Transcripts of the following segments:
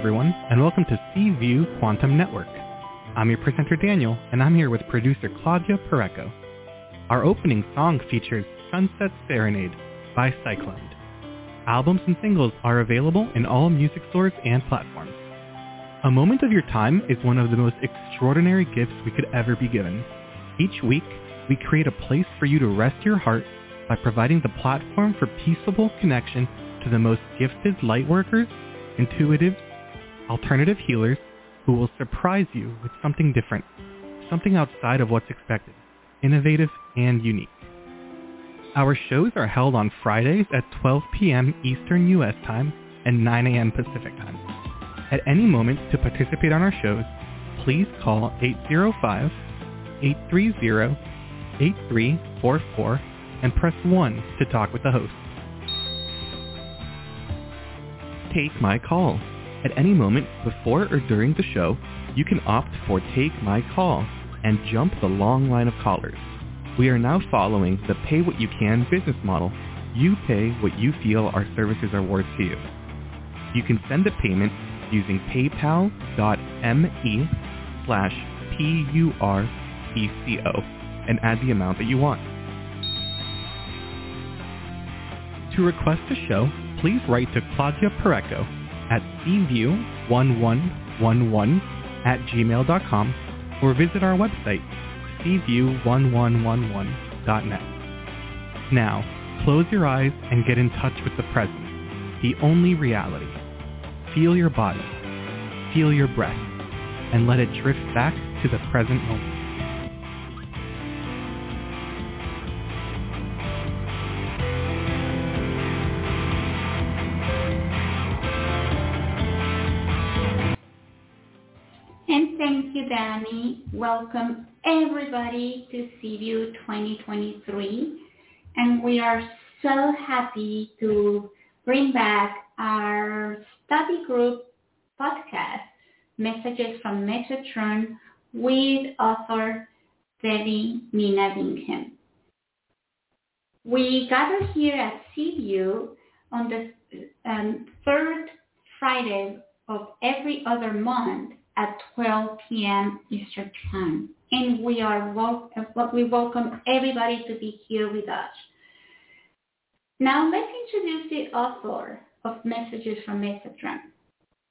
Everyone, and welcome to C View Quantum Network. I'm your presenter Daniel, and I'm here with producer Claudia Pureco. Our opening song features Sunset Serenade by Cyclone. Albums and singles are available in all music stores and platforms. A moment of your time is one of the most extraordinary gifts we could ever be given. Each week, we create a place for you to rest your heart by providing the platform for peaceable connection to the most gifted lightworkers, intuitives, alternative healers who will surprise you with something different, something outside of what's expected, innovative and unique. Our shows are held on Fridays at 12 p.m. Eastern U.S. time and 9 a.m. Pacific time. At any moment to participate on our shows, please call 805-830-8344 and press 1 to talk with the host. Take My Call. At any moment before or during the show, you can opt for Take My Call and jump the long line of callers. We are now following the pay what you can business model. You pay what you feel our services are worth to you. You can send a payment using paypal.me slash P-U-R-E-C-O and add the amount that you want. To request a show, please write to Claudia Pureco at cview1111 at gmail.com or visit our website, cview1111.net. Now, close your eyes and get in touch with the present, the only reality. Feel your body, feel your breath, and let it drift back to the present moment. Welcome everybody to C View 2023. And we are so happy to bring back our study group podcast, Messages from Metatron, with author Devi Nina Bingham. We gather here at C View on the um, third Friday of every other month at 12 p.m. Eastern Time. And we are wel- we welcome everybody to be here with us. Now let's introduce the author of Messages from Metatron,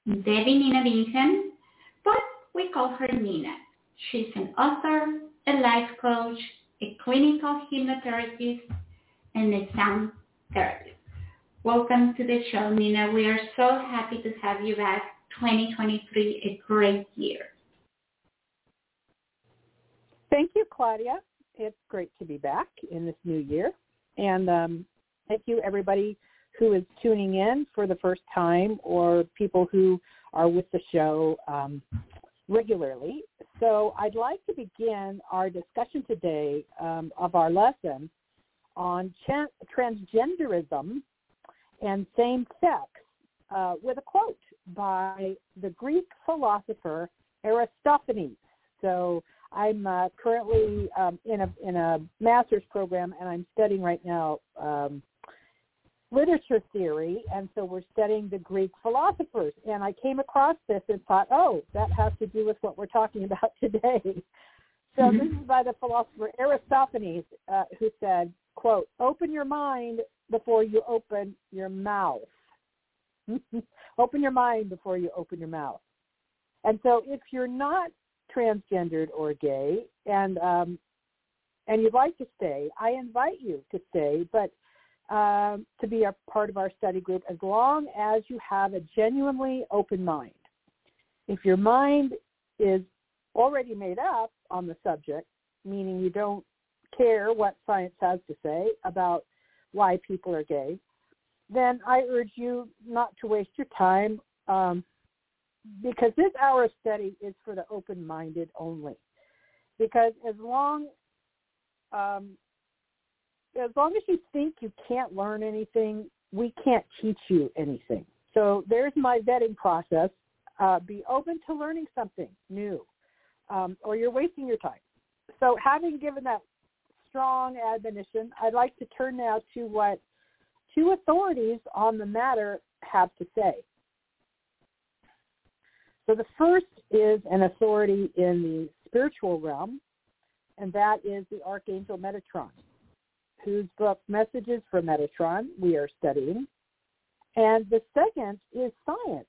Devi Nina Bingham, but we call her Nina. She's an author, a life coach, a clinical hypnotherapist, and a sound therapist. Welcome to the show, Nina. We are so happy to have you back 2023 a great year. Thank you, Claudia. It's great to be back in this new year. And um, thank you, everybody who is tuning in for the first time or people who are with the show um, regularly. So I'd like to begin our discussion today um, of our lesson on transgenderism and same-sex uh, with a quote by the Greek philosopher Aristophanes. So I'm uh, currently um, in a in a master's program, and I'm studying right now um, literature theory, and so we're studying the Greek philosophers. And I came across this and thought, oh, that has to do with what we're talking about today. So mm-hmm. this is by the philosopher Aristophanes, uh, who said, "quote Open your mind before you open your mouth." open your mind before you open your mouth. And so if you're not transgendered or gay and um, and you'd like to stay, I invite you to stay, but um, to be a part of our study group as long as you have a genuinely open mind. If your mind is already made up on the subject, meaning you don't care what science has to say about why people are gay, then I urge you not to waste your time um, because this hour study is for the open-minded only. Because as long um, as long as you think you can't learn anything, we can't teach you anything. So there's my vetting process. Uh, be open to learning something new, um, or you're wasting your time. So having given that strong admonition, I'd like to turn now to what two authorities on the matter have to say. So the first is an authority in the spiritual realm, and that is the Archangel Metatron, whose book Messages for Metatron we are studying. And the second is science,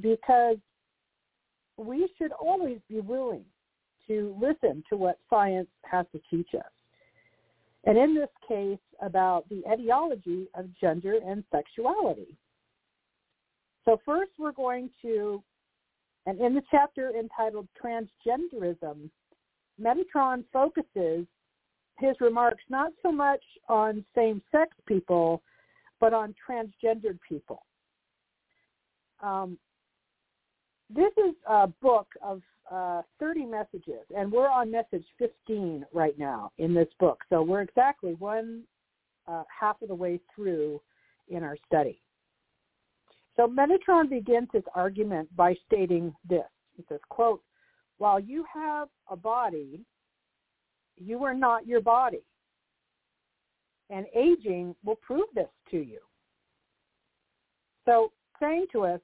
because we should always be willing to listen to what science has to teach us. And in this case, about the etiology of gender and sexuality. So first we're going to, and in the chapter entitled Transgenderism, Metatron focuses his remarks not so much on same-sex people, but on transgendered people. Um, this is a book of uh, 30 messages, and we're on message 15 right now in this book. So we're exactly one uh, half of the way through in our study. So Metatron begins his argument by stating this. He says, quote, while you have a body, you are not your body. And aging will prove this to you. So saying to us,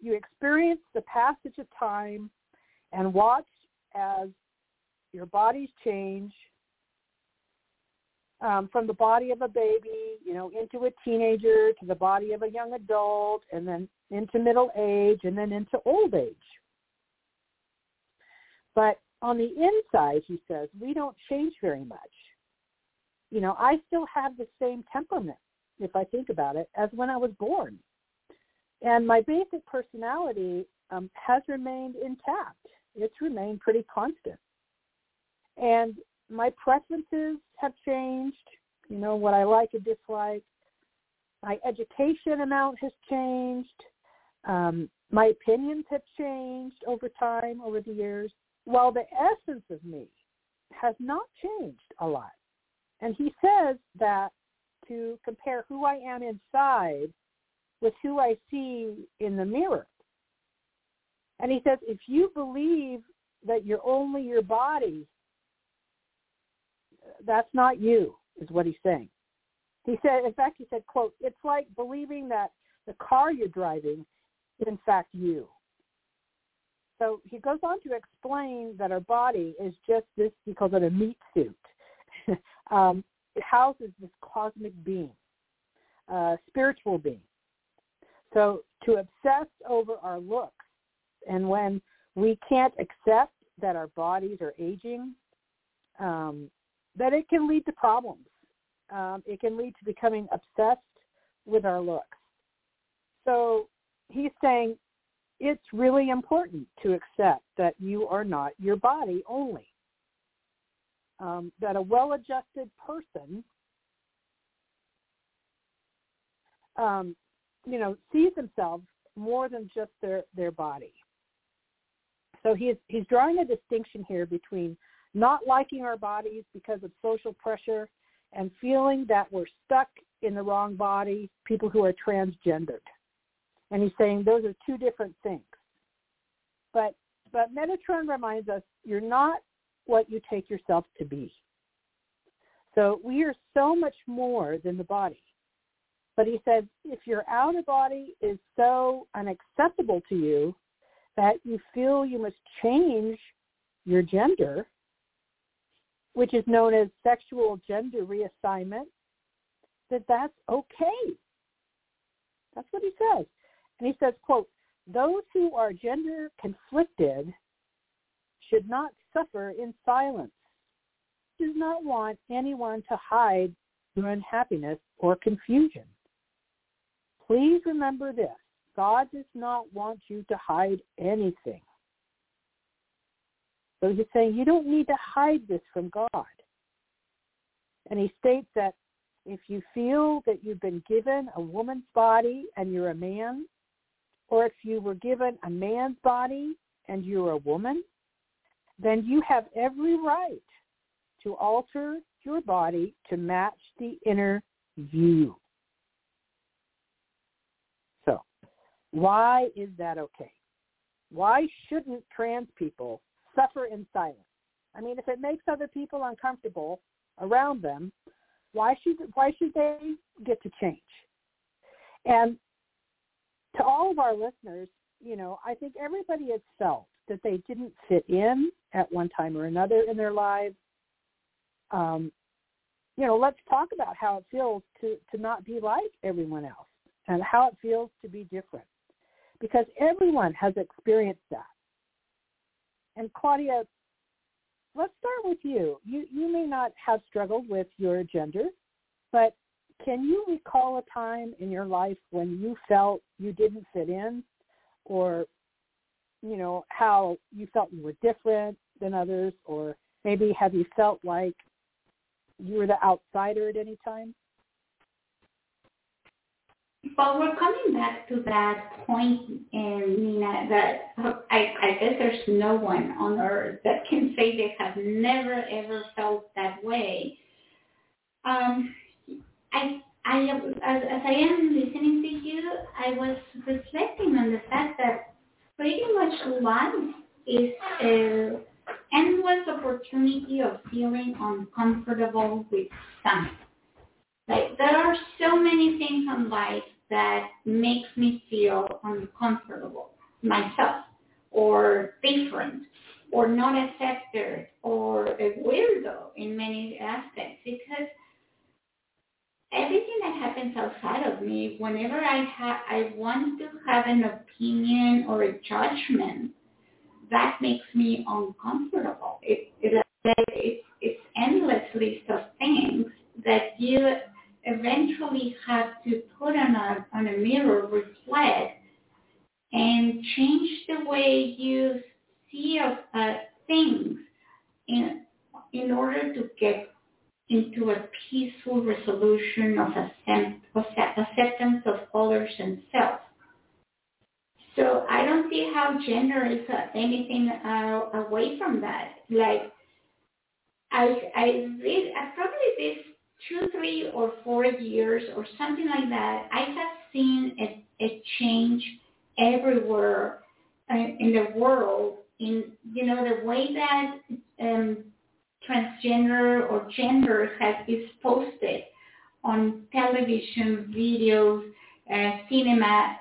you experience the passage of time and watch as your bodies change um, from the body of a baby, you know, into a teenager, to the body of a young adult, and then into middle age, and then into old age. But on the inside, he says, we don't change very much. You know, I still have the same temperament, if I think about it, as when I was born. And my basic personality um, has remained intact. It's remained pretty constant. And my preferences have changed, you know, what I like and dislike. My education amount has changed. Um, my opinions have changed over time, over the years, while the essence of me has not changed a lot. And he says that to compare who I am inside with who I see in the mirror. And he says, if you believe that you're only your body, that's not you, is what he's saying. He said, in fact, he said, quote, it's like believing that the car you're driving is in fact you. So he goes on to explain that our body is just this, he calls it a meat suit. um, it houses this cosmic being, spiritual being. So to obsess over our looks, and when we can't accept that our bodies are aging, um, that it can lead to problems. Um, it can lead to becoming obsessed with our looks. So he's saying it's really important to accept that you are not your body only. Um, that a well-adjusted person um, you know, sees themselves more than just their, their body. So he's, he's drawing a distinction here between not liking our bodies because of social pressure and feeling that we're stuck in the wrong body, people who are transgendered. And he's saying those are two different things. But, but Metatron reminds us you're not what you take yourself to be. So we are so much more than the body. But he said, if your outer body is so unacceptable to you that you feel you must change your gender, which is known as sexual gender reassignment, that that's okay. That's what he says. And he says, quote, those who are gender conflicted should not suffer in silence. He does not want anyone to hide their unhappiness or confusion. Please remember this. God does not want you to hide anything. So he's saying you don't need to hide this from God. And he states that if you feel that you've been given a woman's body and you're a man, or if you were given a man's body and you're a woman, then you have every right to alter your body to match the inner view. Why is that okay? Why shouldn't trans people suffer in silence? I mean, if it makes other people uncomfortable around them, why should why should they get to change? And to all of our listeners, you know, I think everybody has felt that they didn't fit in at one time or another in their lives. Um, you know, let's talk about how it feels to, to not be like everyone else and how it feels to be different because everyone has experienced that. And Claudia, let's start with you. You you may not have struggled with your gender, but can you recall a time in your life when you felt you didn't fit in or you know how you felt you were different than others or maybe have you felt like you were the outsider at any time? But we're coming back to that point, in Nina, that I, I guess there's no one on earth that can say they have never ever felt that way. Um, I, I, as, as I am listening to you, I was reflecting on the fact that pretty much life is an endless opportunity of feeling uncomfortable with something. Like there are so many things in life that makes me feel uncomfortable myself or different or not accepted or a weirdo in many aspects because everything that happens outside of me, whenever I ha- I want to have an opinion or a judgment, that makes me uncomfortable. It, it, it, it's endless list of things that you eventually have to put on a, on a mirror, reflect, and change the way you see uh, things in, in order to get into a peaceful resolution of acceptance of others and self. So I don't see how gender is uh, anything uh, away from that. Like I I read I probably this two, three, or four years or something like that, I have seen a, a change everywhere uh, in the world in, you know, the way that um, transgender or gender has is posted on television, videos, uh, cinema,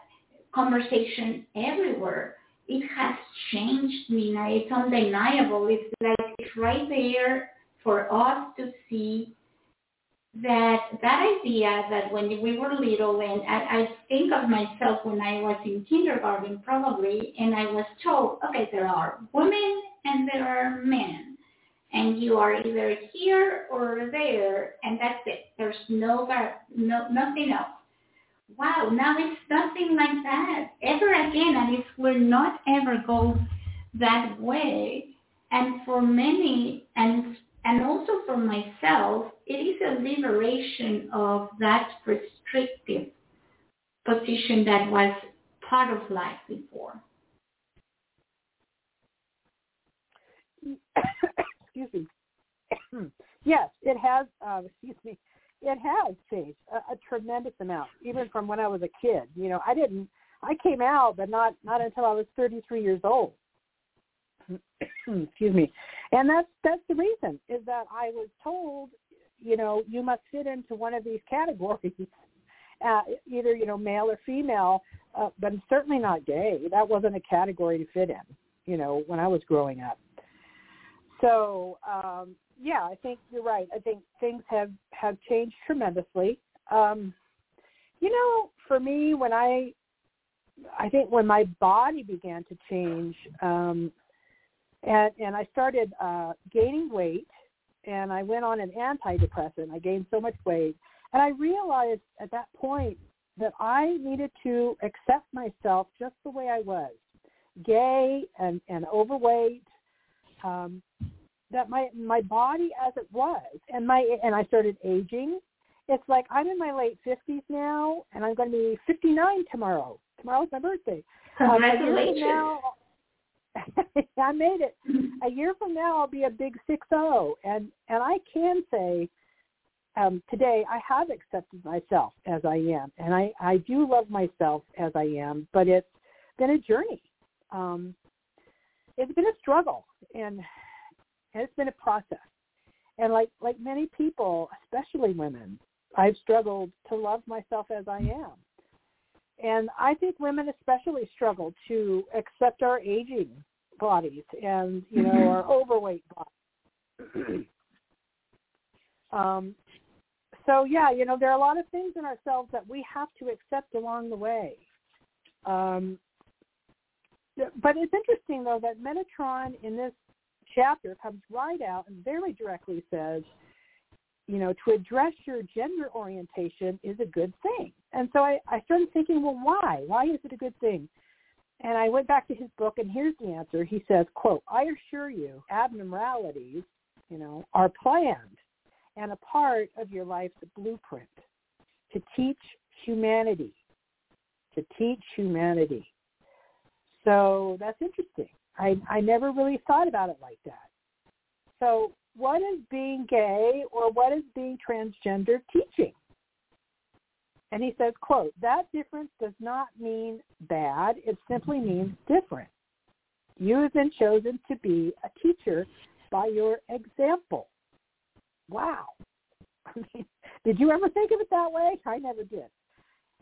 conversation everywhere. It has changed, Nina. It's undeniable. It's like it's right there for us to see that that idea that when we were little and I, I think of myself when I was in kindergarten probably and I was told, okay, there are women and there are men and you are either here or there and that's it. There's no, no nothing else. Wow, now it's nothing like that ever again and it will not ever go that way. And for many, and and also for myself, it is a liberation of that restrictive position that was part of life before. excuse me. yes, it has. Uh, excuse me. It has changed a, a tremendous amount, even from when I was a kid. You know, I didn't. I came out, but not not until I was 33 years old. excuse me. And that's that's the reason is that i was told you know you must fit into one of these categories uh, either you know male or female uh, but certainly not gay. That wasn't a category to fit in you know when i was growing up. So um yeah i think you're right. I think things have have changed tremendously. Um you know for me when i i think when my body began to change um and and I started uh, gaining weight, and I went on an antidepressant. I gained so much weight, and I realized at that point that I needed to accept myself just the way I was, gay and and overweight. Um, that my my body as it was, and my and I started aging. It's like I'm in my late fifties now, and I'm going to be 59 tomorrow. Tomorrow's my birthday. Congratulations. Um, now, I made it. A year from now, I'll be a big six zero, and and I can say um, today I have accepted myself as I am, and I I do love myself as I am. But it's been a journey. Um, it's been a struggle, and it's been a process. And like like many people, especially women, I've struggled to love myself as I am. And I think women especially struggle to accept our aging bodies and you know our overweight bodies. um, so yeah, you know there are a lot of things in ourselves that we have to accept along the way. Um, but it's interesting though that Metatron in this chapter comes right out and very directly says, you know, to address your gender orientation is a good thing. And so I, I started thinking, well, why? Why is it a good thing? And I went back to his book, and here's the answer. He says, quote, I assure you, abnormalities, you know, are planned and a part of your life's blueprint to teach humanity, to teach humanity. So that's interesting. I, I never really thought about it like that. So what is being gay or what is being transgender teaching? And he says, quote, that difference does not mean bad. It simply means different. You have been chosen to be a teacher by your example. Wow. I mean, did you ever think of it that way? I never did.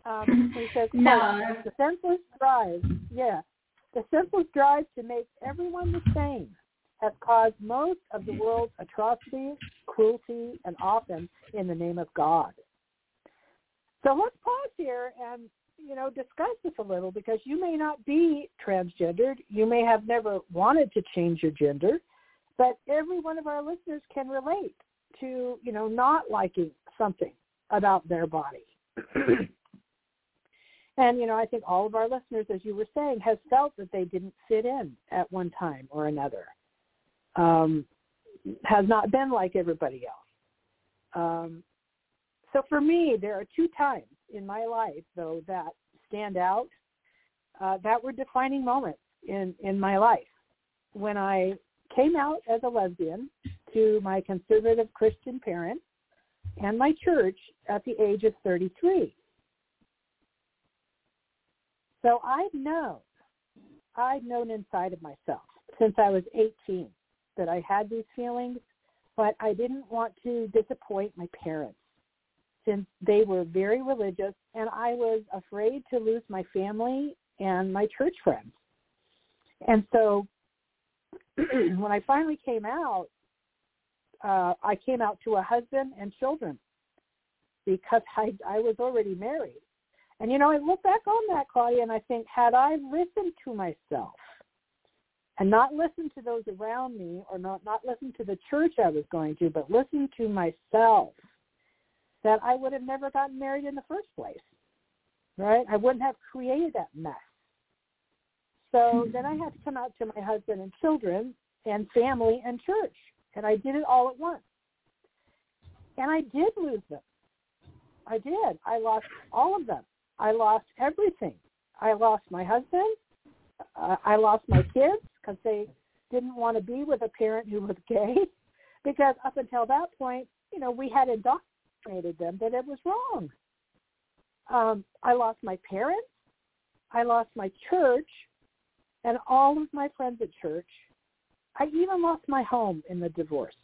Um, he says, quote, no. the senseless drive, yeah, the senseless drive to make everyone the same has caused most of the mm-hmm. world's atrocities, cruelty, and often in the name of God. So let's pause here and you know discuss this a little because you may not be transgendered, you may have never wanted to change your gender, but every one of our listeners can relate to you know not liking something about their body. and you know I think all of our listeners, as you were saying, has felt that they didn't fit in at one time or another um, has not been like everybody else. Um, so for me, there are two times in my life, though, that stand out uh, that were defining moments in, in my life. When I came out as a lesbian to my conservative Christian parents and my church at the age of 33. So I've known, I've known inside of myself since I was 18 that I had these feelings, but I didn't want to disappoint my parents since they were very religious and I was afraid to lose my family and my church friends. And so when I finally came out, uh, I came out to a husband and children because I, I was already married. And you know, I look back on that, Claudia, and I think, had I listened to myself, and not listen to those around me or not, not listen to the church I was going to, but listen to myself, that I would have never gotten married in the first place. Right? I wouldn't have created that mess. So then I had to come out to my husband and children and family and church. And I did it all at once. And I did lose them. I did. I lost all of them. I lost everything. I lost my husband. Uh, I lost my kids because they didn't want to be with a parent who was gay because up until that point, you know, we had indoctrinated them that it was wrong. Um, I lost my parents. I lost my church and all of my friends at church. I even lost my home in the divorce.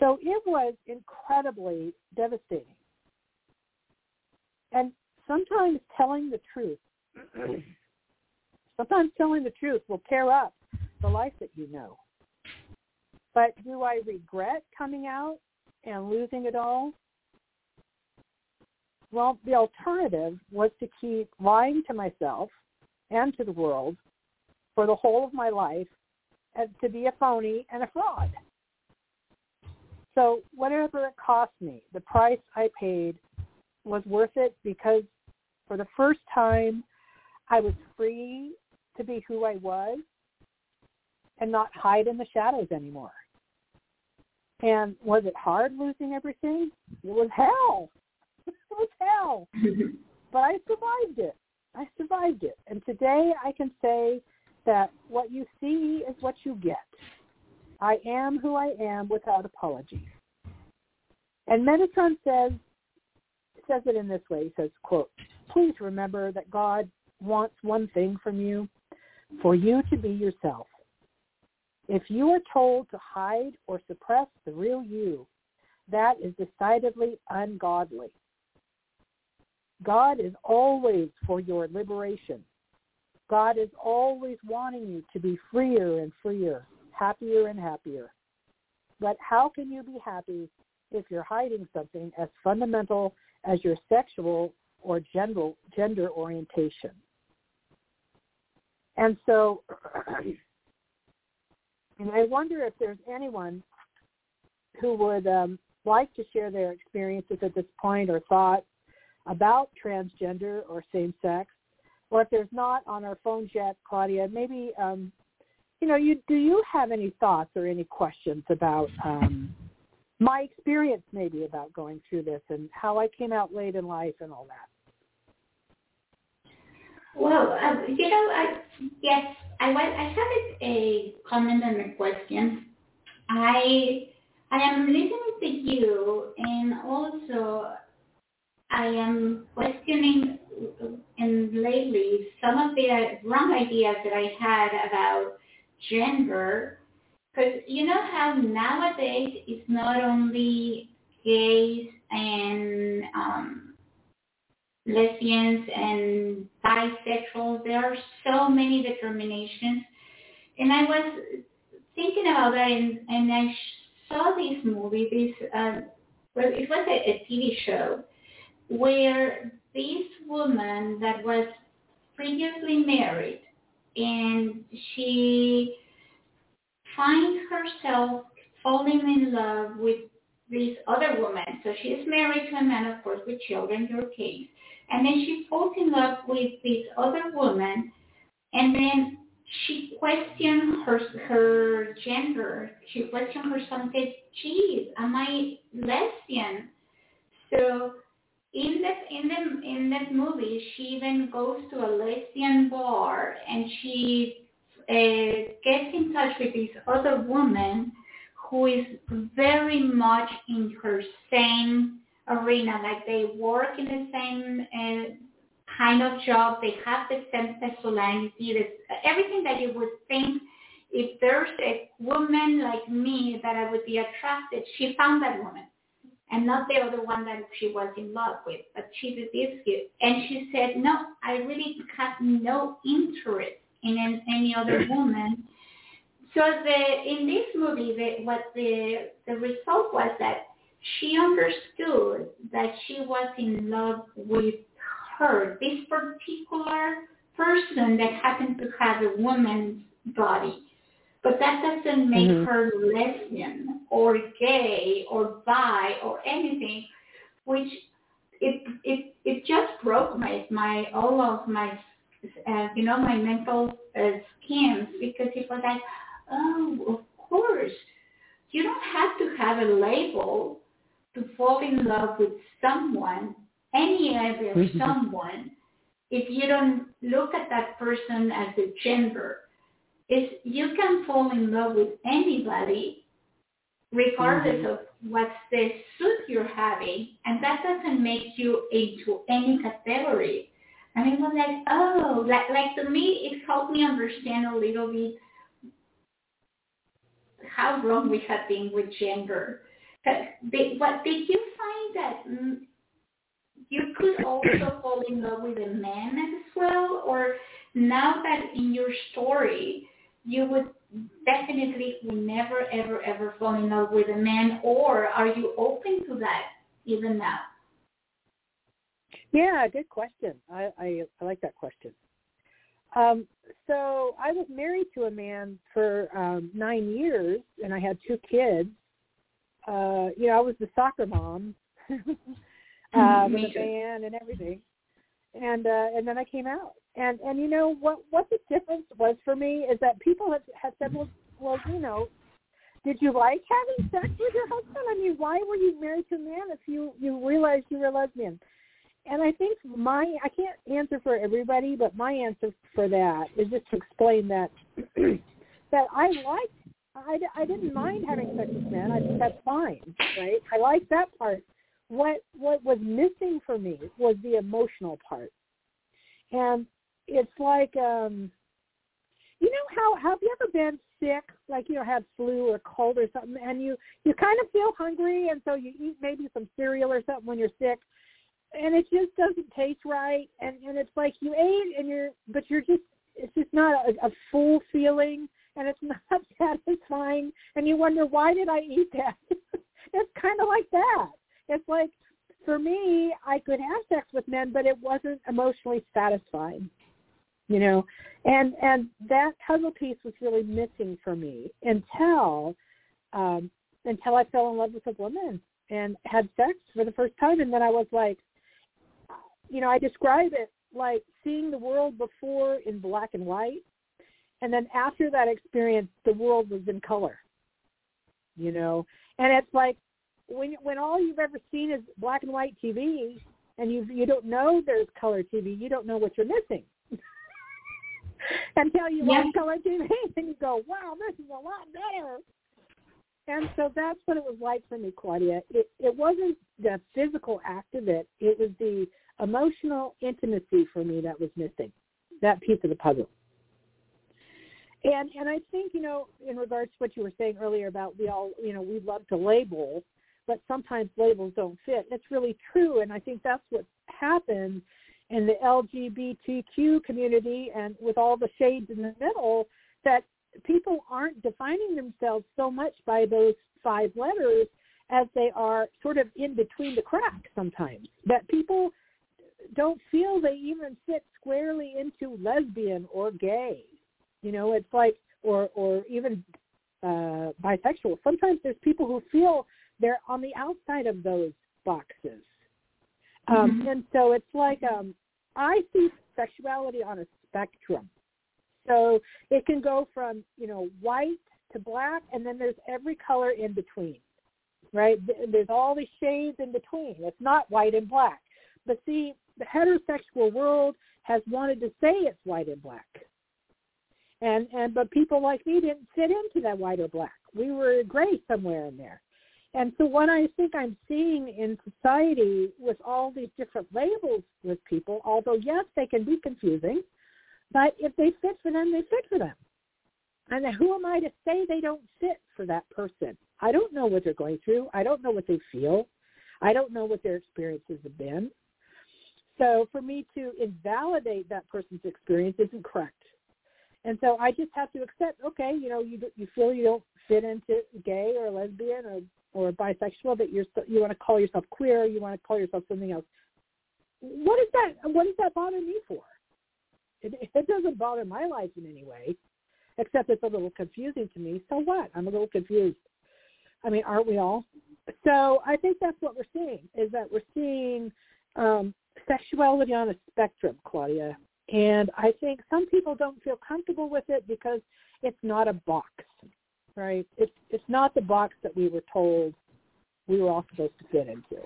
So it was incredibly devastating. And sometimes telling the truth Sometimes telling the truth will tear up the life that you know. But do I regret coming out and losing it all? Well, the alternative was to keep lying to myself and to the world for the whole of my life and to be a phony and a fraud. So whatever it cost me, the price I paid was worth it because for the first time I was free to be who I was and not hide in the shadows anymore. And was it hard losing everything? It was hell. it was hell. but I survived it. I survived it. And today I can say that what you see is what you get. I am who I am without apology. And Metatron says says it in this way. He says, quote, please remember that God wants one thing from you, for you to be yourself. If you are told to hide or suppress the real you, that is decidedly ungodly. God is always for your liberation. God is always wanting you to be freer and freer, happier and happier. But how can you be happy if you're hiding something as fundamental as your sexual or gender, gender orientation? And so, and I wonder if there's anyone who would um, like to share their experiences at this point or thoughts about transgender or same sex, or if there's not on our phones yet, Claudia, maybe um, you know, you do you have any thoughts or any questions about um, my experience, maybe about going through this and how I came out late in life and all that? Well, uh, you know, I, yes, I, I have a comment and a question. I I am listening to you, and also I am questioning and lately some of the wrong ideas that I had about gender. Because you know how nowadays it's not only gays and um, lesbians and bisexuals. There are so many determinations. And I was thinking about that and, and I saw this movie, this, uh, well, it was a, a TV show where this woman that was previously married and she finds herself falling in love with this other woman. So she's married to a man, of course, with children, your case. And then she falls in love with this other woman, and then she questioned her her gender. She questioned herself and said, "Geez, am I lesbian?" So in that in the in that movie, she even goes to a lesbian bar and she uh, gets in touch with this other woman who is very much in her same arena. Like they work in the same uh, kind of job. They have the same personality. This, everything that you would think if there's a woman like me that I would be attracted, she found that woman and not the other one that she was in love with, but she did this And she said, no, I really have no interest in any other woman. So the in this movie, the, what the the result was that she understood that she was in love with her, this particular person that happened to have a woman's body. But that doesn't make mm-hmm. her lesbian or gay or bi or anything, which it it it just broke my my all of my uh, you know my mental uh, schemes because it was like oh of course you don't have to have a label to fall in love with someone any other mm-hmm. someone if you don't look at that person as a gender is you can fall in love with anybody regardless mm-hmm. of what's the suit you're having and that doesn't make you into any category and it was like oh like like to me it helped me understand a little bit how wrong we have been with gender but did, what did you find that mm, you could also fall in love with a man as well or now that in your story you would definitely will never, ever, ever fall in love with a man, or are you open to that even now? Yeah, good question. I, I, I like that question. Um, so I was married to a man for um, nine years, and I had two kids. Uh, you know, I was the soccer mom, uh, with a band and everything, and uh, and then I came out, and and you know what what the difference was for me is that people have, have said, well, well, you know, did you like having sex with your husband? I mean, why were you married to a man if you you realized you were a lesbian? And I think my I can't answer for everybody, but my answer for that is just to explain that that I liked I, I didn't mind having sex with men. I think that's fine, right? I like that part. What what was missing for me was the emotional part. And it's like um you know how have you ever been sick like you know had flu or cold or something and you you kind of feel hungry and so you eat maybe some cereal or something when you're sick and it just doesn't taste right and and it's like you ate and you're but you're just it's just not a, a full feeling and it's not satisfying and you wonder why did I eat that? it's kind of like that. It's like for me, I could have sex with men, but it wasn't emotionally satisfying. You know, and and that puzzle piece was really missing for me until um until I fell in love with a woman and had sex for the first time and then I was like you know, I describe it like seeing the world before in black and white and then after that experience the world was in color you know? And it's like when when all you've ever seen is black and white tv and you you don't know there's color tv you don't know what you're missing. Until you watch color tv and you go wow this is a lot better. And so that's what it was like for me claudia. It it wasn't the physical act of it. It was the emotional intimacy for me that was missing that piece of the puzzle and and I think you know, in regards to what you were saying earlier about we all you know we love to label, but sometimes labels don't fit. It's really true, and I think that's what happened in the LGBTQ community and with all the shades in the middle that people aren't defining themselves so much by those five letters as they are sort of in between the cracks sometimes. That people don't feel they even fit squarely into lesbian or gay you know, it's like, or or even uh, bisexual. Sometimes there's people who feel they're on the outside of those boxes, um, mm-hmm. and so it's like um, I see sexuality on a spectrum. So it can go from you know white to black, and then there's every color in between, right? There's all these shades in between. It's not white and black. But see, the heterosexual world has wanted to say it's white and black and and but people like me didn't fit into that white or black. We were gray somewhere in there. And so what I think I'm seeing in society with all these different labels with people, although yes, they can be confusing, but if they fit for them, they fit for them. And who am I to say they don't fit for that person? I don't know what they're going through. I don't know what they feel. I don't know what their experiences have been. So for me to invalidate that person's experience isn't correct. And so I just have to accept, okay, you know, you you feel you don't fit into gay or lesbian or or bisexual, that you're you want to call yourself queer, you want to call yourself something else. What is that? What does that bother me for? It, it doesn't bother my life in any way, except it's a little confusing to me. So what? I'm a little confused. I mean, aren't we all? So I think that's what we're seeing is that we're seeing um, sexuality on a spectrum, Claudia. And I think some people don't feel comfortable with it because it's not a box, right? It's it's not the box that we were told we were all supposed to fit into.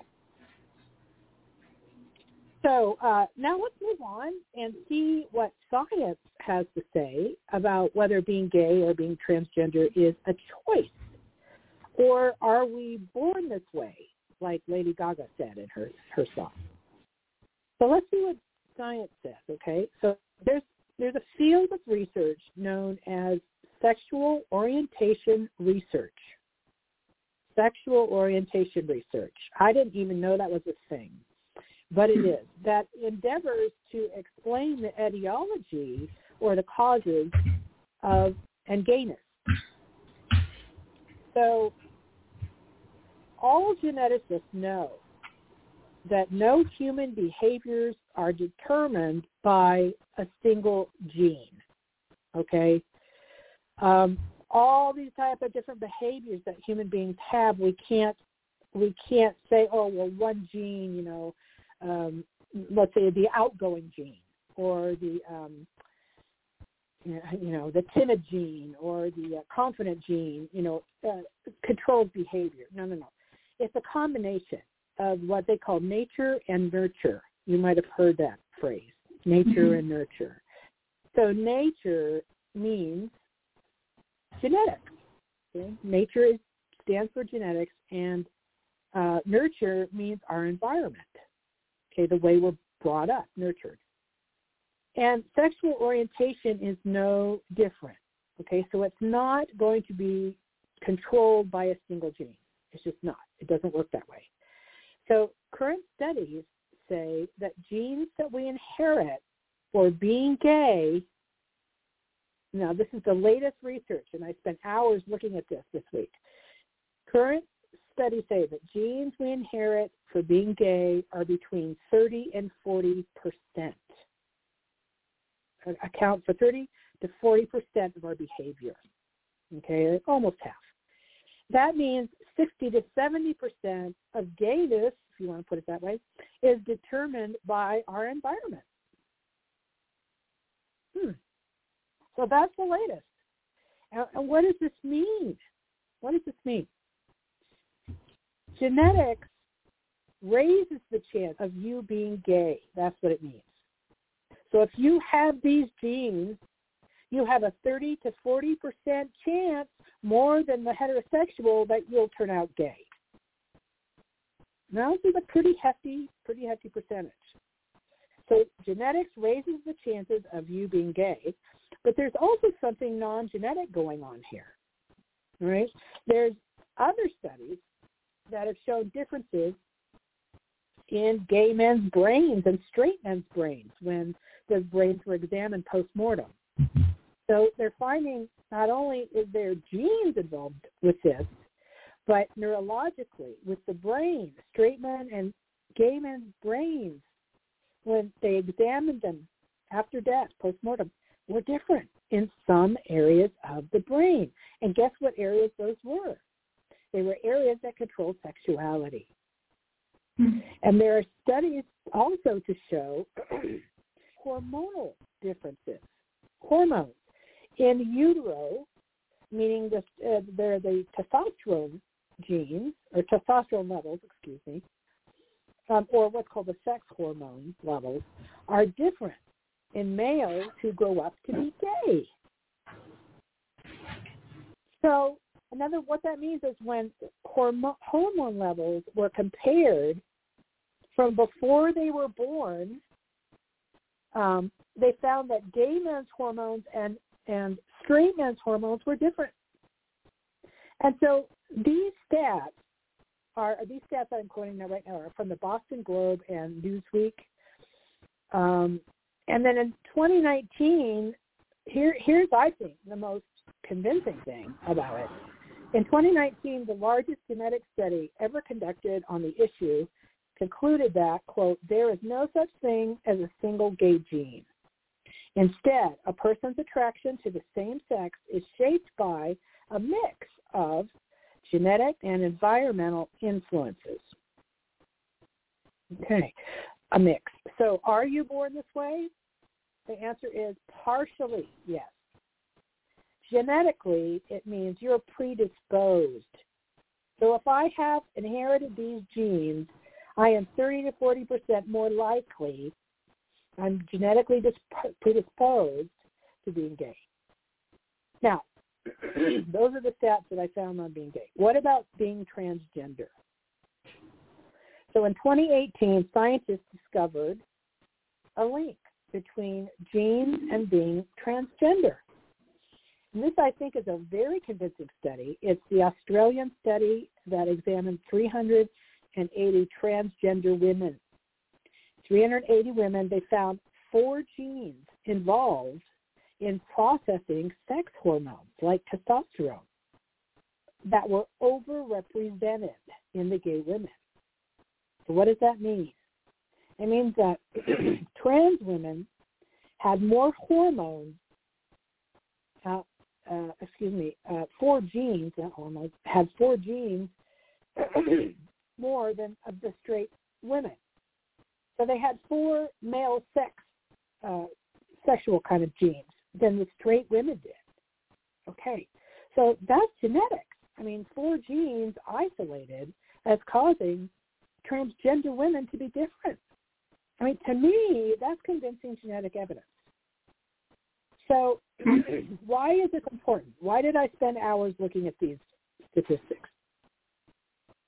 So uh, now let's move on and see what science has to say about whether being gay or being transgender is a choice, or are we born this way, like Lady Gaga said in her her song. So let's see what science says, okay? So there's there's a field of research known as sexual orientation research. Sexual orientation research. I didn't even know that was a thing, but it is. That endeavors to explain the etiology or the causes of and gayness. So all geneticists know that no human behaviors are determined by a single gene. Okay? Um, all these type of different behaviors that human beings have, we can't we can't say, oh well, one gene, you know, um, let's say the outgoing gene or the um, you know the timid gene or the uh, confident gene, you know, uh, controls behavior. No, no, no. It's a combination of what they call nature and nurture. You might have heard that phrase, nature mm-hmm. and nurture. So nature means genetics. Okay? Nature is, stands for genetics, and uh, nurture means our environment. Okay, the way we're brought up, nurtured. And sexual orientation is no different. Okay, so it's not going to be controlled by a single gene. It's just not. It doesn't work that way. So current studies say that genes that we inherit for being gay, now this is the latest research, and I spent hours looking at this this week. Current studies say that genes we inherit for being gay are between 30 and 40 percent. Account for 30 to 40 percent of our behavior. Okay, almost half. That means 60 to 70 percent of gayness, you want to put it that way, is determined by our environment. Hmm. So that's the latest. And what does this mean? What does this mean? Genetics raises the chance of you being gay. That's what it means. So if you have these genes, you have a 30 to 40% chance more than the heterosexual that you'll turn out gay. Now this is a pretty hefty, pretty hefty percentage. So genetics raises the chances of you being gay, but there's also something non-genetic going on here. Right? There's other studies that have shown differences in gay men's brains and straight men's brains when those brains were examined post-mortem. Mm-hmm. So they're finding not only is there genes involved with this, but neurologically with the brain, straight men and gay men's brains, when they examined them after death, post-mortem, were different in some areas of the brain. And guess what areas those were? They were areas that control sexuality. Mm-hmm. And there are studies also to show hormonal differences, hormones in utero, meaning the, uh, they're the testosterone genes or testosterone levels, excuse me, um, or what's called the sex hormone levels, are different in males who grow up to be gay. So another what that means is when hormone, levels were compared from before they were born, um, they found that gay men's hormones and and straight men's hormones were different. And so these stats are these stats I'm quoting now right now are from the Boston Globe and Newsweek. Um, and then in 2019, here here's I think the most convincing thing about it. In 2019, the largest genetic study ever conducted on the issue concluded that, quote, there is no such thing as a single gay gene. Instead, a person's attraction to the same sex is shaped by a mix of genetic and environmental influences. Okay, a mix. So are you born this way? The answer is partially yes. Genetically, it means you're predisposed. So if I have inherited these genes, I am 30 to 40 percent more likely I'm genetically predisposed to being gay. Now, those are the stats that I found on being gay. What about being transgender? So in 2018, scientists discovered a link between genes and being transgender. And this, I think, is a very convincing study. It's the Australian study that examined 380 transgender women. 380 women, they found four genes involved in processing sex hormones like testosterone that were overrepresented in the gay women. So what does that mean? It means that trans women had more hormones, uh, uh, excuse me, uh, four genes, hormones, had four genes more than of the straight women. So they had four male sex, uh, sexual kind of genes than the straight women did. Okay, so that's genetics. I mean, four genes isolated as causing transgender women to be different. I mean, to me, that's convincing genetic evidence. So why is this important? Why did I spend hours looking at these statistics?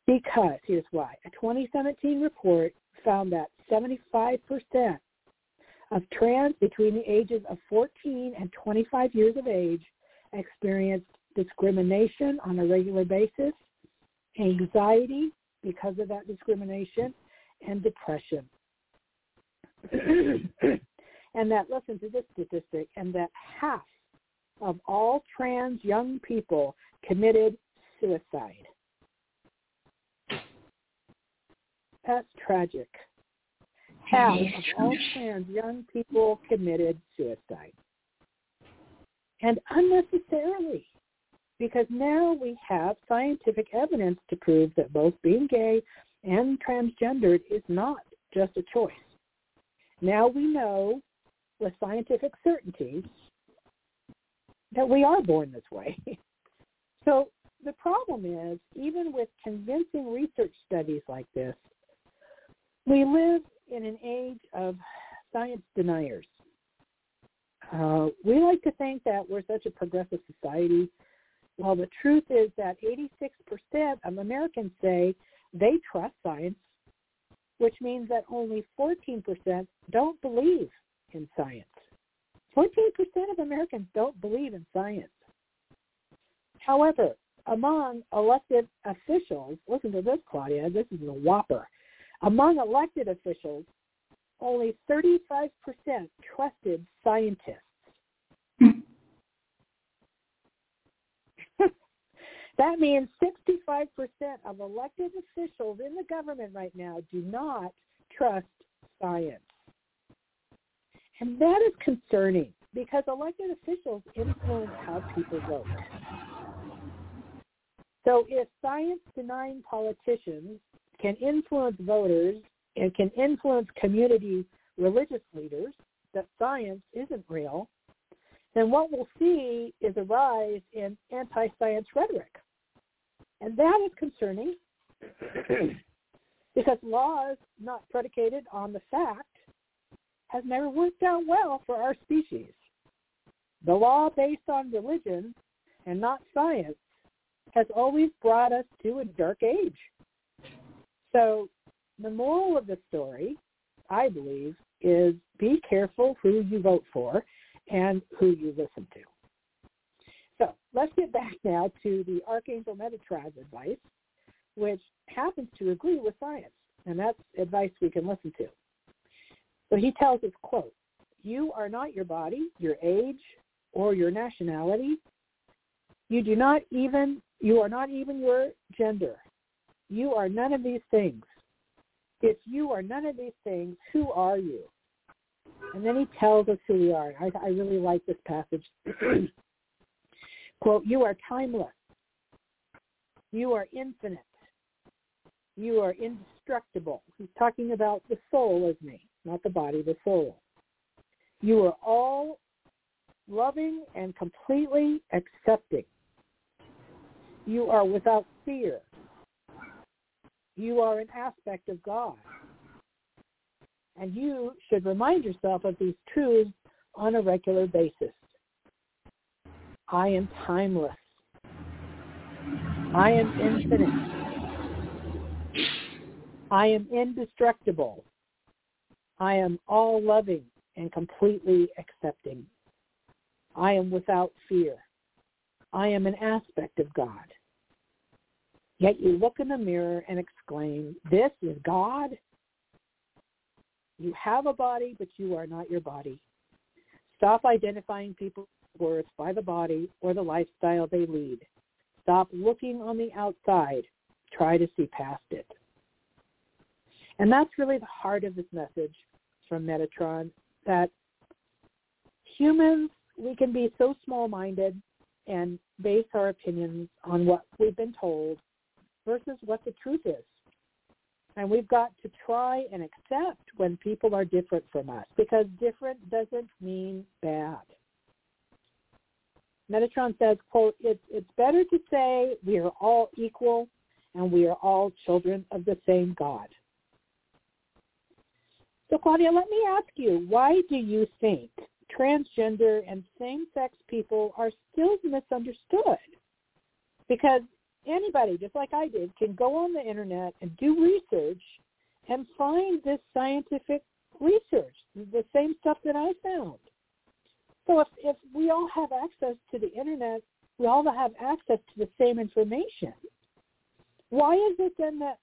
Because, here's why. A 2017 report found that 75% of trans between the ages of 14 and 25 years of age experienced discrimination on a regular basis, anxiety because of that discrimination, and depression. and that, listen to this statistic, and that half of all trans young people committed suicide. That's tragic. Half of all trans young people committed suicide. And unnecessarily because now we have scientific evidence to prove that both being gay and transgendered is not just a choice. Now we know with scientific certainty that we are born this way. so the problem is, even with convincing research studies like this, we live in an age of science deniers. Uh, we like to think that we're such a progressive society well, the truth is that 86% of Americans say they trust science, which means that only 14% don't believe in science. 14% of Americans don't believe in science. However, among elected officials, listen to this, Claudia, this is a whopper. Among elected officials, only 35% trusted scientists. That means 65% of elected officials in the government right now do not trust science. And that is concerning because elected officials influence how people vote. So if science-denying politicians can influence voters and can influence community religious leaders that science isn't real, then what we'll see is a rise in anti-science rhetoric. And that is concerning because laws not predicated on the fact has never worked out well for our species. The law based on religion and not science has always brought us to a dark age. So the moral of the story, I believe, is be careful who you vote for and who you listen to. So let's get back now to the Archangel Metatron's advice, which happens to agree with science, and that's advice we can listen to. So he tells us, quote, you are not your body, your age, or your nationality. You do not even, you are not even your gender. You are none of these things. If you are none of these things, who are you? And then he tells us who we are. I, I really like this passage. Quote, you are timeless. You are infinite. You are indestructible. He's talking about the soul, isn't he? Not the body, the soul. You are all loving and completely accepting. You are without fear. You are an aspect of God. And you should remind yourself of these truths on a regular basis. I am timeless. I am infinite. I am indestructible. I am all loving and completely accepting. I am without fear. I am an aspect of God. Yet you look in the mirror and exclaim, this is God? You have a body, but you are not your body. Stop identifying people worth by the body or the lifestyle they lead. Stop looking on the outside. Try to see past it. And that's really the heart of this message from Metatron, that humans, we can be so small-minded and base our opinions on what we've been told versus what the truth is. And we've got to try and accept when people are different from us because different doesn't mean bad. Metatron says, quote, it's, it's better to say we are all equal and we are all children of the same God. So Claudia, let me ask you, why do you think transgender and same-sex people are still misunderstood? Because anybody, just like I did, can go on the internet and do research and find this scientific research, the same stuff that I found. So if, if we all have access to the internet, we all have access to the same information. Why is it then that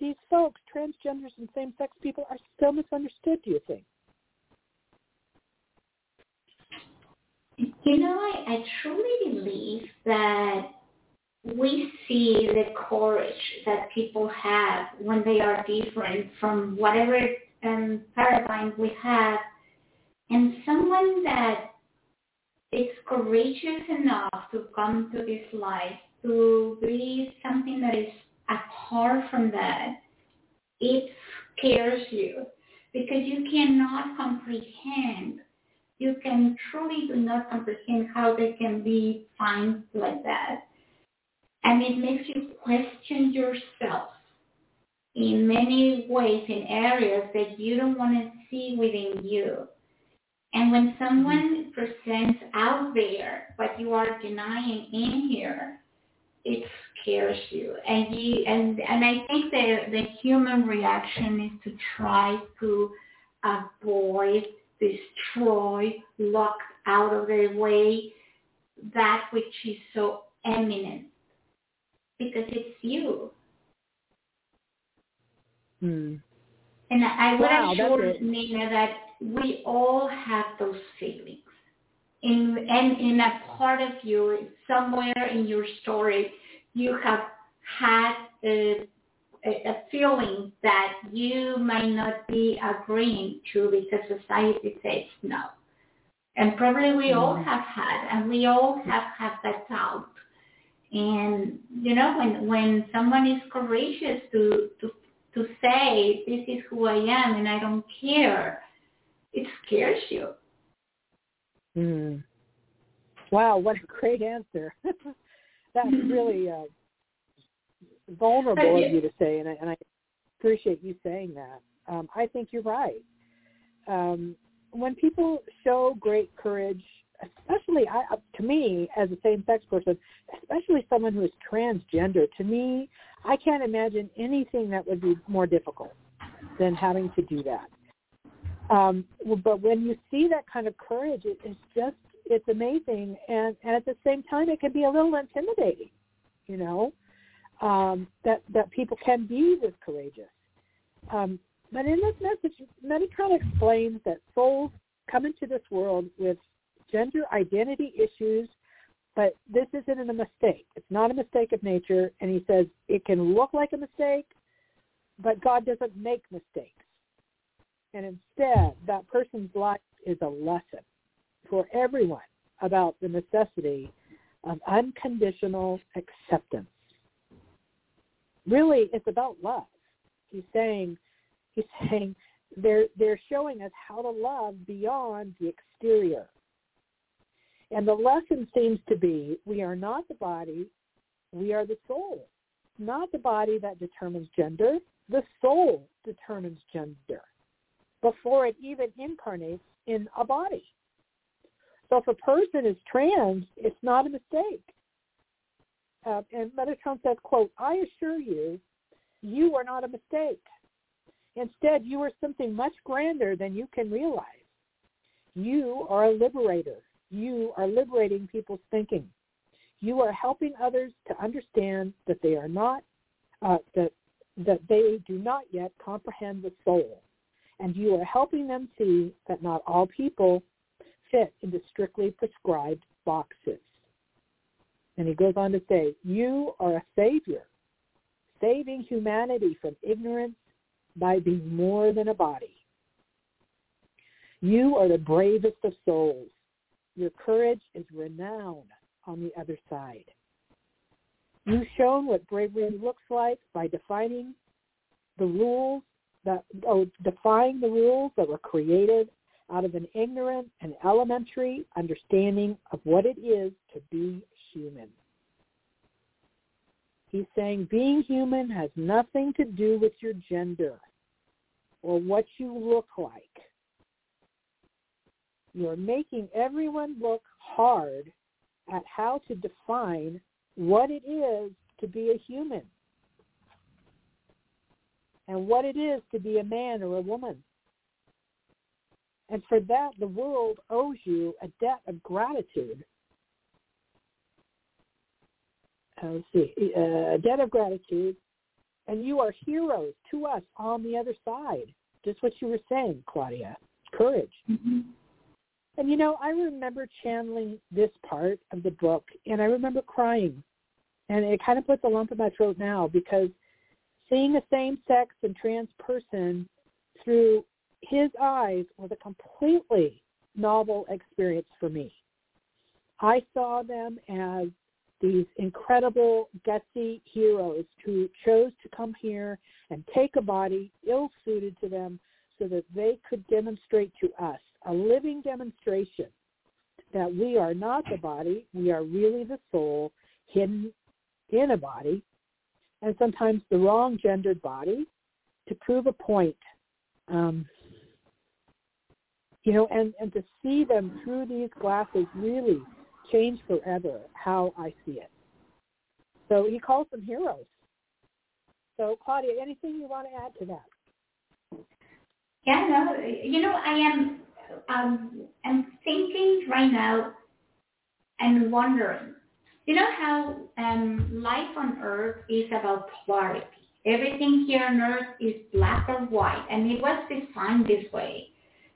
these folks, transgenders and same-sex people, are still misunderstood, do you think? You know, I, I truly believe that we see the courage that people have when they are different from whatever um, paradigm we have, and someone that is courageous enough to come to this life to be something that is apart from that, it scares you because you cannot comprehend you can truly do not comprehend how they can be fine like that. And it makes you question yourself in many ways in areas that you don't want to see within you. And when someone mm-hmm. presents out there but you are denying in here, it scares you. And you and and I think the the human reaction is to try to avoid destroy, lock out of the way that which is so eminent because it's you. Hmm. And I would wow, assure Nina that we all have those feelings. In, and in a part of you, somewhere in your story, you have had a a, feeling that you might not be agreeing to because society says no. And probably we all mm-hmm. have had, and we all have had that doubt. And you know, when when someone is courageous to to to say this is who I am and I don't care, it scares you. Mm. Wow, what a great answer! That's really uh, vulnerable of you to say, and I, and I appreciate you saying that. Um, I think you're right. Um, when people show great courage, especially I, to me as a same-sex person, especially someone who is transgender, to me, I can't imagine anything that would be more difficult than having to do that. Um, but when you see that kind of courage, it, it's just it's amazing, and, and at the same time, it can be a little intimidating. You know, um, that that people can be this courageous. Um, but in this message, Metatron explains that souls come into this world with gender identity issues, but this isn't a mistake. It's not a mistake of nature, and he says it can look like a mistake, but God doesn't make mistakes. And instead, that person's life is a lesson for everyone about the necessity of unconditional acceptance really it's about love. He's saying he's saying they're they're showing us how to love beyond the exterior. And the lesson seems to be we are not the body, we are the soul. Not the body that determines gender, the soul determines gender before it even incarnates in a body. So if a person is trans, it's not a mistake uh, and Metatron says, quote, I assure you, you are not a mistake. Instead, you are something much grander than you can realize. You are a liberator. You are liberating people's thinking. You are helping others to understand that they are not, uh, that, that they do not yet comprehend the soul. And you are helping them see that not all people fit into strictly prescribed boxes. And he goes on to say, you are a savior, saving humanity from ignorance by being more than a body. You are the bravest of souls. Your courage is renowned on the other side. You've shown what bravery looks like by defining the rules that, oh, defying the rules that were created out of an ignorant and elementary understanding of what it is to be human. He's saying being human has nothing to do with your gender or what you look like. You're making everyone look hard at how to define what it is to be a human and what it is to be a man or a woman. And for that, the world owes you a debt of gratitude uh, let's see, a uh, debt of gratitude, And you are heroes to us on the other side. Just what you were saying, Claudia. Courage. Mm-hmm. And you know, I remember channeling this part of the book and I remember crying. And it kind of puts a lump in my throat now because seeing a same-sex and trans person through his eyes was a completely novel experience for me. I saw them as these incredible, gutsy heroes who chose to come here and take a body ill-suited to them so that they could demonstrate to us a living demonstration that we are not the body, we are really the soul hidden in a body, and sometimes the wrong gendered body to prove a point. Um, you know, and, and to see them through these glasses really change forever how I see it. So he calls them heroes. So Claudia, anything you want to add to that? Yeah, no, you know, I am um, I'm thinking right now and wondering, you know how um, life on Earth is about polarity. Everything here on Earth is black or white, and it was designed this way.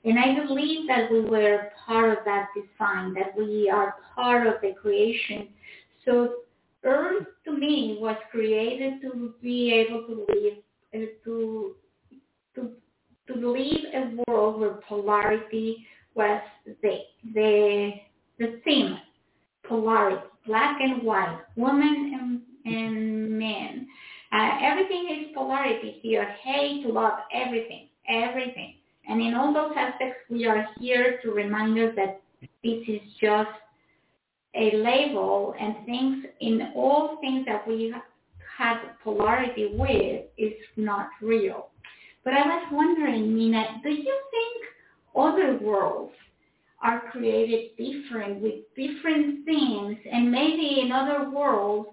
And I believe that we were part of that design, that we are part of the creation. So Earth to me was created to be able to live, uh, to, to to a world where polarity was the the the theme, polarity, black and white, women and, and men. Uh, everything is polarity here, hate, love, everything, everything. And in all those aspects, we are here to remind us that this is just a label and things in all things that we have polarity with is not real. But I was wondering, Nina, do you think other worlds are created different with different things and maybe in other worlds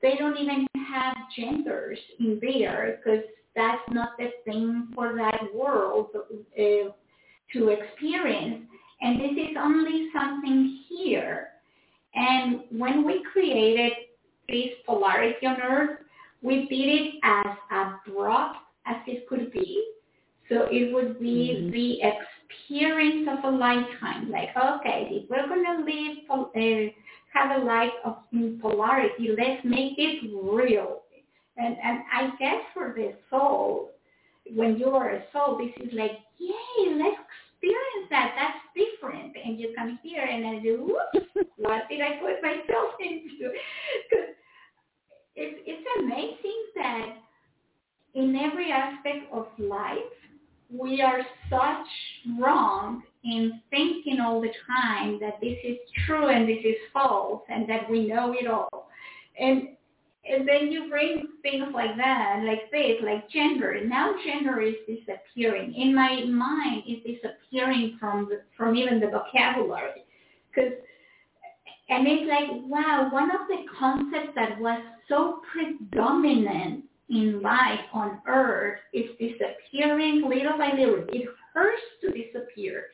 they don't even have genders in there because that's not the thing for that world uh, to experience. And this is only something here. And when we created this polarity on Earth, we did it as a abrupt as it could be. So it would be mm-hmm. the experience of a lifetime. Like, okay, if we're going to live, uh, have a life of polarity, let's make it real. And, and I guess for the soul, when you are a soul, this is like, yay, let's experience that. That's different. And you come here and I do, whoops, what did I put myself into? Because it's, it's amazing that in every aspect of life, we are such wrong in thinking all the time that this is true and this is false and that we know it all. And and then you bring things like that, like this, like gender. Now gender is disappearing. In my mind, it's disappearing from the, from even the vocabulary. Because and it's like, wow, one of the concepts that was so predominant in life on earth is disappearing little by little. It hurts to disappear.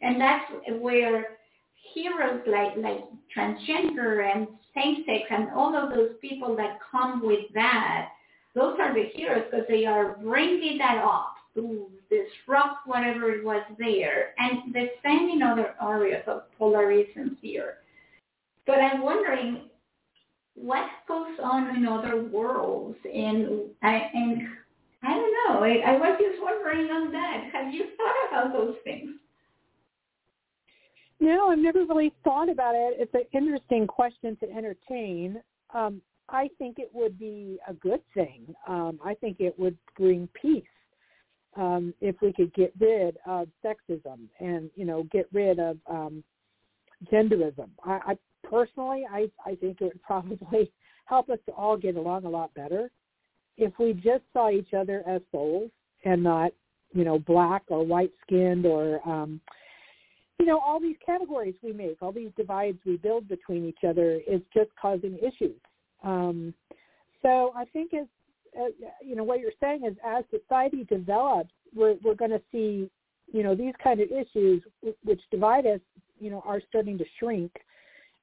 And that's where heroes like, like transgender and same-sex and all of those people that come with that, those are the heroes because they are bringing that up to disrupt whatever it was there. And the same in other areas of polarism here. But I'm wondering, what goes on in other worlds and I and I don't know. I, I was just wondering on that. Have you thought about those things? No, I've never really thought about it. It's an interesting question to entertain. Um, I think it would be a good thing. Um, I think it would bring peace um, if we could get rid of sexism and you know get rid of um, genderism. I, I personally, I, I think it would probably help us to all get along a lot better if we just saw each other as souls and not, you know, black or white skinned or, um, you know, all these categories we make, all these divides we build between each other is just causing issues. Um, so I think as, uh, you know, what you're saying is as society develops, we're, we're going to see, you know, these kind of issues which divide us, you know, are starting to shrink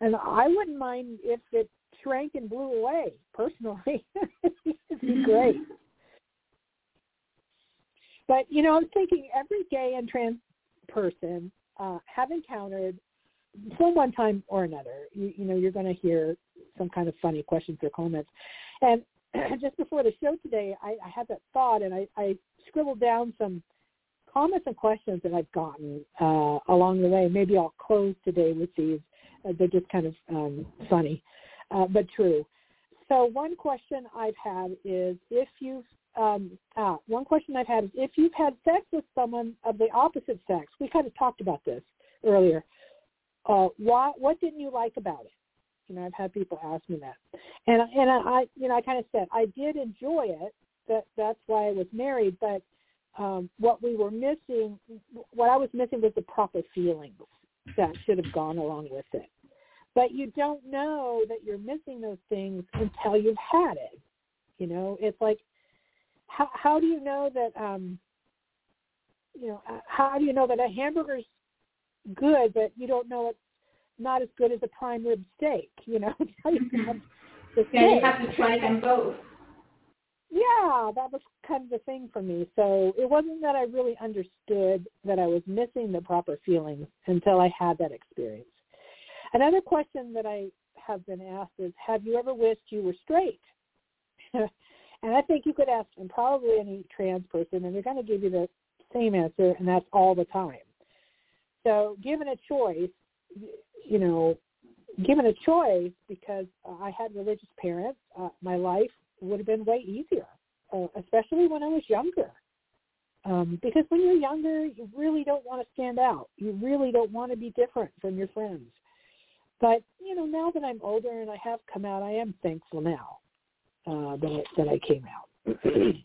and I wouldn't mind if it shrank and blew away. Personally, it'd be great. but you know, I'm thinking every gay and trans person uh, have encountered some one time or another. You, you know, you're going to hear some kind of funny questions or comments. And just before the show today, I, I had that thought, and I, I scribbled down some comments and questions that I've gotten uh, along the way. Maybe I'll close today with these. Uh, they're just kind of um, funny, uh, but true. So one question I've had is if you've um, ah, one question I've had is if you've had sex with someone of the opposite sex. We kind of talked about this earlier. Uh, why? What didn't you like about it? You know, I've had people ask me that, and and I, you know, I kind of said I did enjoy it. That that's why I was married. But um, what we were missing, what I was missing was the proper feelings that should have gone along with it. But you don't know that you're missing those things until you've had it. You know, it's like how how do you know that um you know uh, how do you know that a hamburger's good but you don't know it's not as good as a prime rib steak you know mm-hmm. yeah you have to try them both yeah that was kind of the thing for me. So it wasn't that i really understood that i was missing the proper feelings until i had that experience. Another question that i have been asked is have you ever wished you were straight? And I think you could ask and probably any trans person, and they're going to give you the same answer, and that's all the time. So given a choice, you know, given a choice, because I had religious parents, uh, my life would have been way easier, uh, especially when I was younger. Um, because when you're younger, you really don't want to stand out. You really don't want to be different from your friends. But you know, now that I'm older and I have come out, I am thankful now uh, that, that I came out.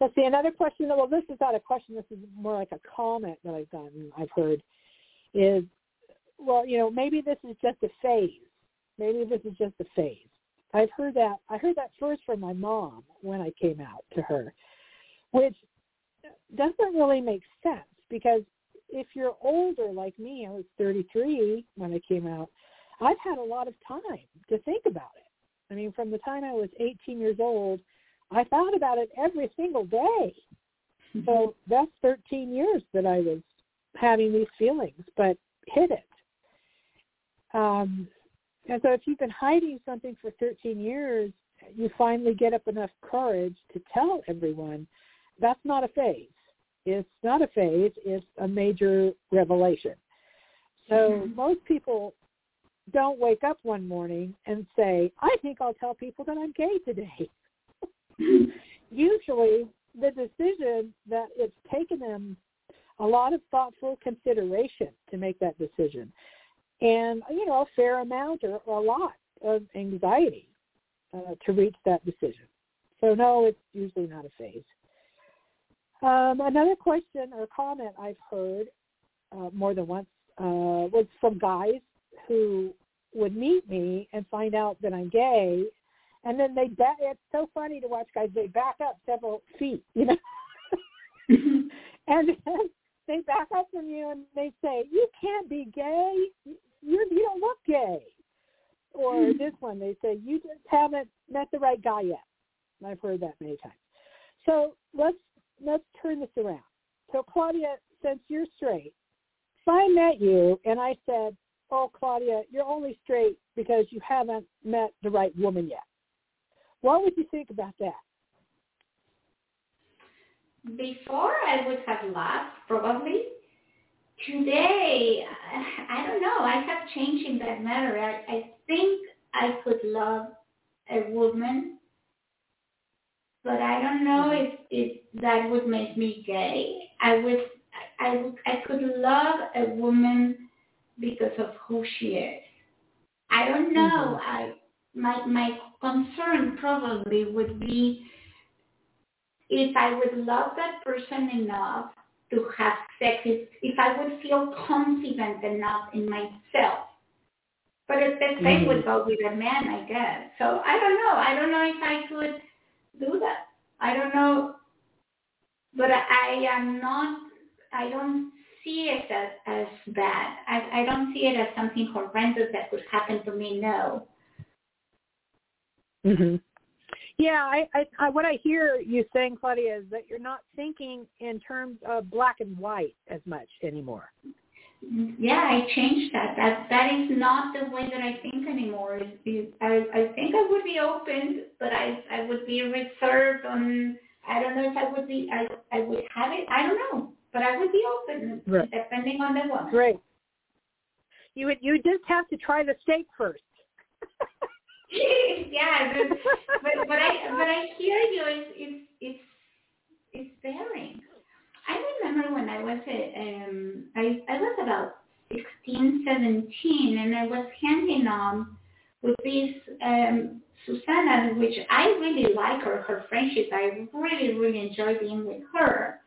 Let's see, another question, well, this is not a question, this is more like a comment that I've gotten, I've heard, is, well, you know, maybe this is just a phase. Maybe this is just a phase. I've heard that, I heard that first from my mom when I came out to her, which doesn't really make sense because if you're older like me, I was 33 when I came out, I've had a lot of time to think about it. I mean, from the time I was 18 years old, I thought about it every single day. Mm-hmm. So that's 13 years that I was having these feelings, but hid it. Um, and so if you've been hiding something for 13 years, you finally get up enough courage to tell everyone that's not a phase. It's not a phase. It's a major revelation. So mm-hmm. most people don't wake up one morning and say, I think I'll tell people that I'm gay today. Usually the decision that it's taken them a lot of thoughtful consideration to make that decision and, you know, a fair amount or, or a lot of anxiety uh, to reach that decision. So no, it's usually not a phase. Um, another question or comment I've heard uh, more than once uh, was from guys who would meet me and find out that I'm gay, and then they back. It's so funny to watch guys. They back up several feet, you know, and they back up from you and they say, "You can't be gay. You you don't look gay." Or hmm. this one, they say, "You just haven't met the right guy yet." And I've heard that many times. So let's let's turn this around. So Claudia, since you're straight, if I met you and I said, oh, Claudia, you're only straight because you haven't met the right woman yet. What would you think about that? Before I would have laughed, probably. Today, I don't know. I have changed in that matter. I, I think I could love a woman, but I don't know mm-hmm. if, if that would make me gay. I would, I, I, I could love a woman because of who she is. I don't know. Mm-hmm. I my my concern probably would be if I would love that person enough to have sex, if, if I would feel confident enough in myself. But if the same mm-hmm. would go with a man, I guess. So I don't know. I don't know if I could do that. I don't know. But I am not, I don't see it as, as bad. I, I don't see it as something horrendous that could happen to me. No. Mhm. Yeah, I, I, I what I hear you saying, Claudia, is that you're not thinking in terms of black and white as much anymore. Yeah, I changed that. That that is not the way that I think anymore. Is, I I think I would be open, but I I would be reserved on. I don't know if I would be. I I would have it. I don't know, but I would be open Right. depending on the one. Great. You would you just have to try the steak first. yeah, but, but but I but I hear you. It's it's it's it's varying. I remember when I was a, um I I was about sixteen, seventeen, and I was hanging on with this um Susana, which I really like her, her friendship. I really, really enjoy being with her.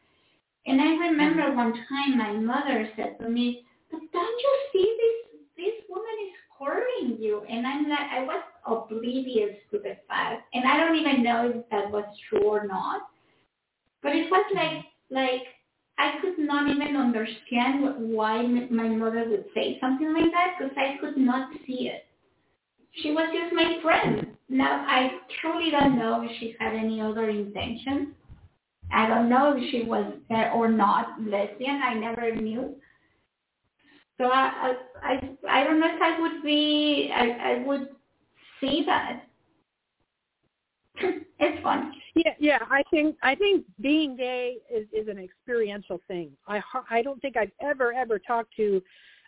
And I remember one time my mother said to me, but don't you see this this woman is courting you and I'm like I was oblivious to the fact and I don't even know if that was true or not. But it was like like I could not even understand why my mother would say something like that because I could not see it. She was just my friend. Now I truly don't know if she had any other intentions. I don't know if she was or not lesbian. I never knew. So I, I, I, I don't know if I would be, I, I would see that. it's fun. Yeah, yeah. I think I think being gay is is an experiential thing. I I don't think I've ever ever talked to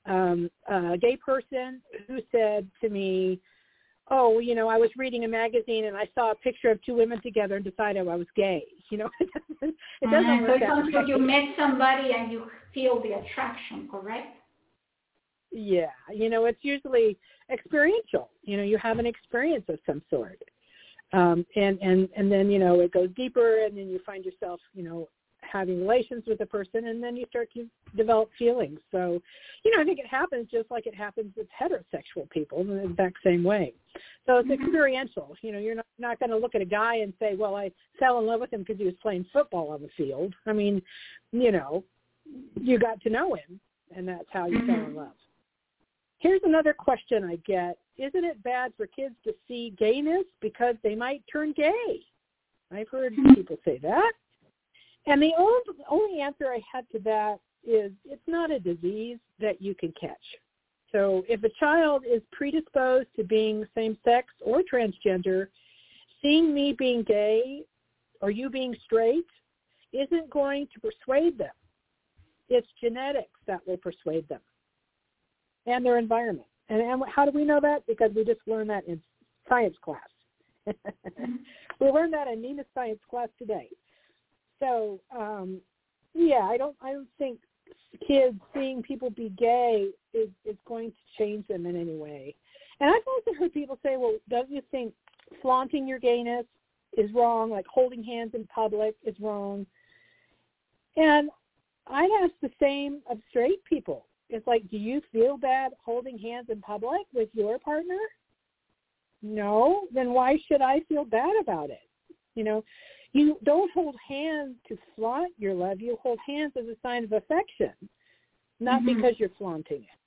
um, a gay person who said to me, "Oh, you know, I was reading a magazine and I saw a picture of two women together and decided I was gay." You know, it doesn't it doesn't Uh, work it's that until way. you met somebody and you feel the attraction, correct? Yeah, you know, it's usually experiential. You know, you have an experience of some sort, um, and and and then you know it goes deeper, and then you find yourself, you know, having relations with a person, and then you start to develop feelings. So, you know, I think it happens just like it happens with heterosexual people in the exact same way. So it's Mhm. experiential. You know, you're not not going to look at a guy and say, "Well, I fell in love with him because he was playing football on the field." I mean, you know, you got to know him, and that's how you fell in Mhm. love. Here's another question I get. Isn't it bad for kids to see gayness because they might turn gay? I've heard hmm. people say that. And the only, only answer I had to that is it's not a disease that you can catch. So if a child is predisposed to being same-sex or transgender, seeing me being gay or you being straight isn't going to persuade them. It's genetics that will persuade them and their environment. And, and how do we know that? Because we just learned that in science class. we learned that in Nina's science class today. So, um, yeah, I don't, I don't think kids seeing people be gay is is going to change them in any way. And I've also heard people say, well, don't you think flaunting your gayness is wrong? Like holding hands in public is wrong. And I'd ask the same of straight people. It's like, do you feel bad holding hands in public with your partner? No. Then why should I feel bad about it? You know, you don't hold hands to flaunt your love. You hold hands as a sign of affection, not Mhm. because you're flaunting it.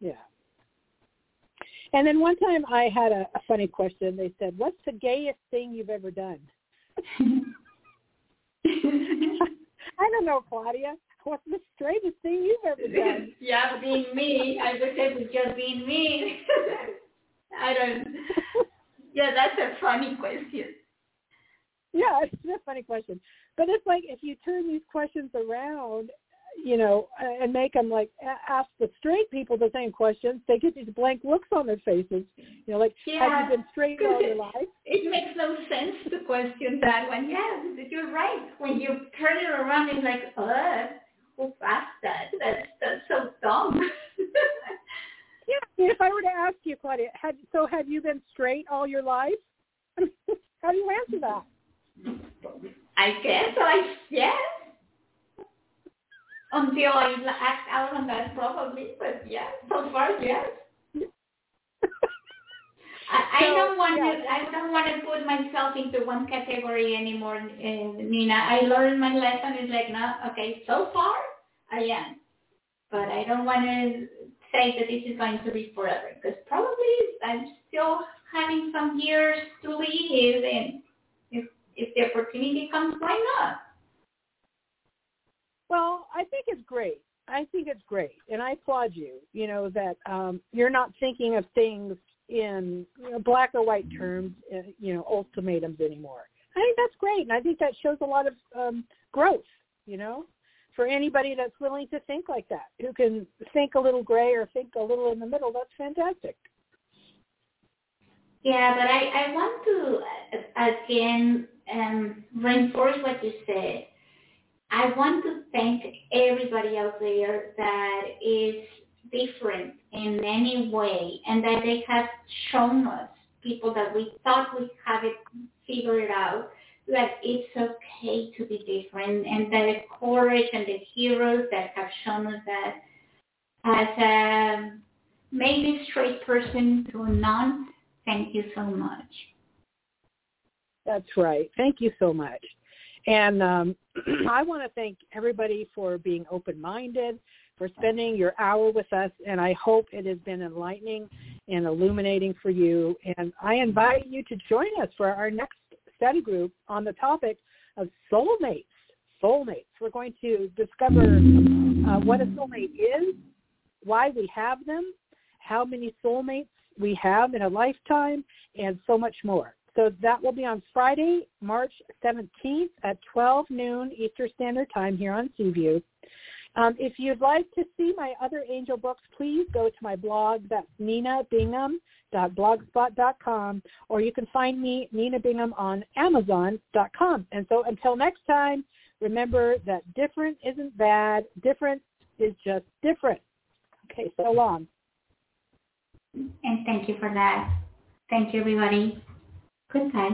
Yeah. And then one time I had a, a funny question. They said, "What's the gayest thing you've ever done?" I don't know, Claudia. What's the straightest thing you've ever done? yeah, being me, I would say it's just being me. I don't. Yeah, that's a funny question. yeah, it's a funny question. But it's like if you turn these questions around, you know, and make them like ask the straight people the same questions, they get these blank looks on their faces. You know, like have you been straight all your life? It makes no sense to question that one. Yes, you're right. When you turn it around, it's like, uh, who asked that? That's that's so dumb. Yeah. If I were to ask you, Claudia, had so have you been straight all your life? How do you answer that? I guess I yes. Until I act out on that, probably. But yeah, so far, yes. I, I don't want yeah. to. I don't want to put myself into one category anymore, uh, Nina. I learned my lesson. It's like, no, okay. So far, I am, but I don't want to say that this is going to be forever because probably I'm still having some years to live, and if if the opportunity comes, why not? Well, I think it's great. I think it's great, and I applaud you. You know that um, you're not thinking of things in black or white terms, uh, you know, ultimatums anymore. I think that's great, and I think that shows a lot of um, growth. You know, for anybody that's willing to think like that, who can think a little gray or think a little in the middle, that's fantastic. Yeah, but I, I want to uh, again um, reinforce what you said. I want to thank everybody out there that is different in any way and that they have shown us, people that we thought we had it figured out, that it's okay to be different and that the courage and the heroes that have shown us that as a maybe straight person to a non, thank you so much. That's right. Thank you so much. And um, I want to thank everybody for being open-minded, for spending your hour with us, and I hope it has been enlightening and illuminating for you. And I invite you to join us for our next study group on the topic of soulmates. Soulmates. We're going to discover uh, what a soulmate is, why we have them, how many soulmates we have in a lifetime, and so much more. So that will be on Friday, March 17th at 12 noon Eastern Standard Time here on C View. Um, if you'd like to see my other angel books, please go to my blog. That's ninabingham.blogspot.com, or you can find me, Nina Bingham, on Amazon.com. And so until next time, remember that different isn't bad. Different is just different. Okay, so long. And thank you for that. Thank you, everybody. Goodbye.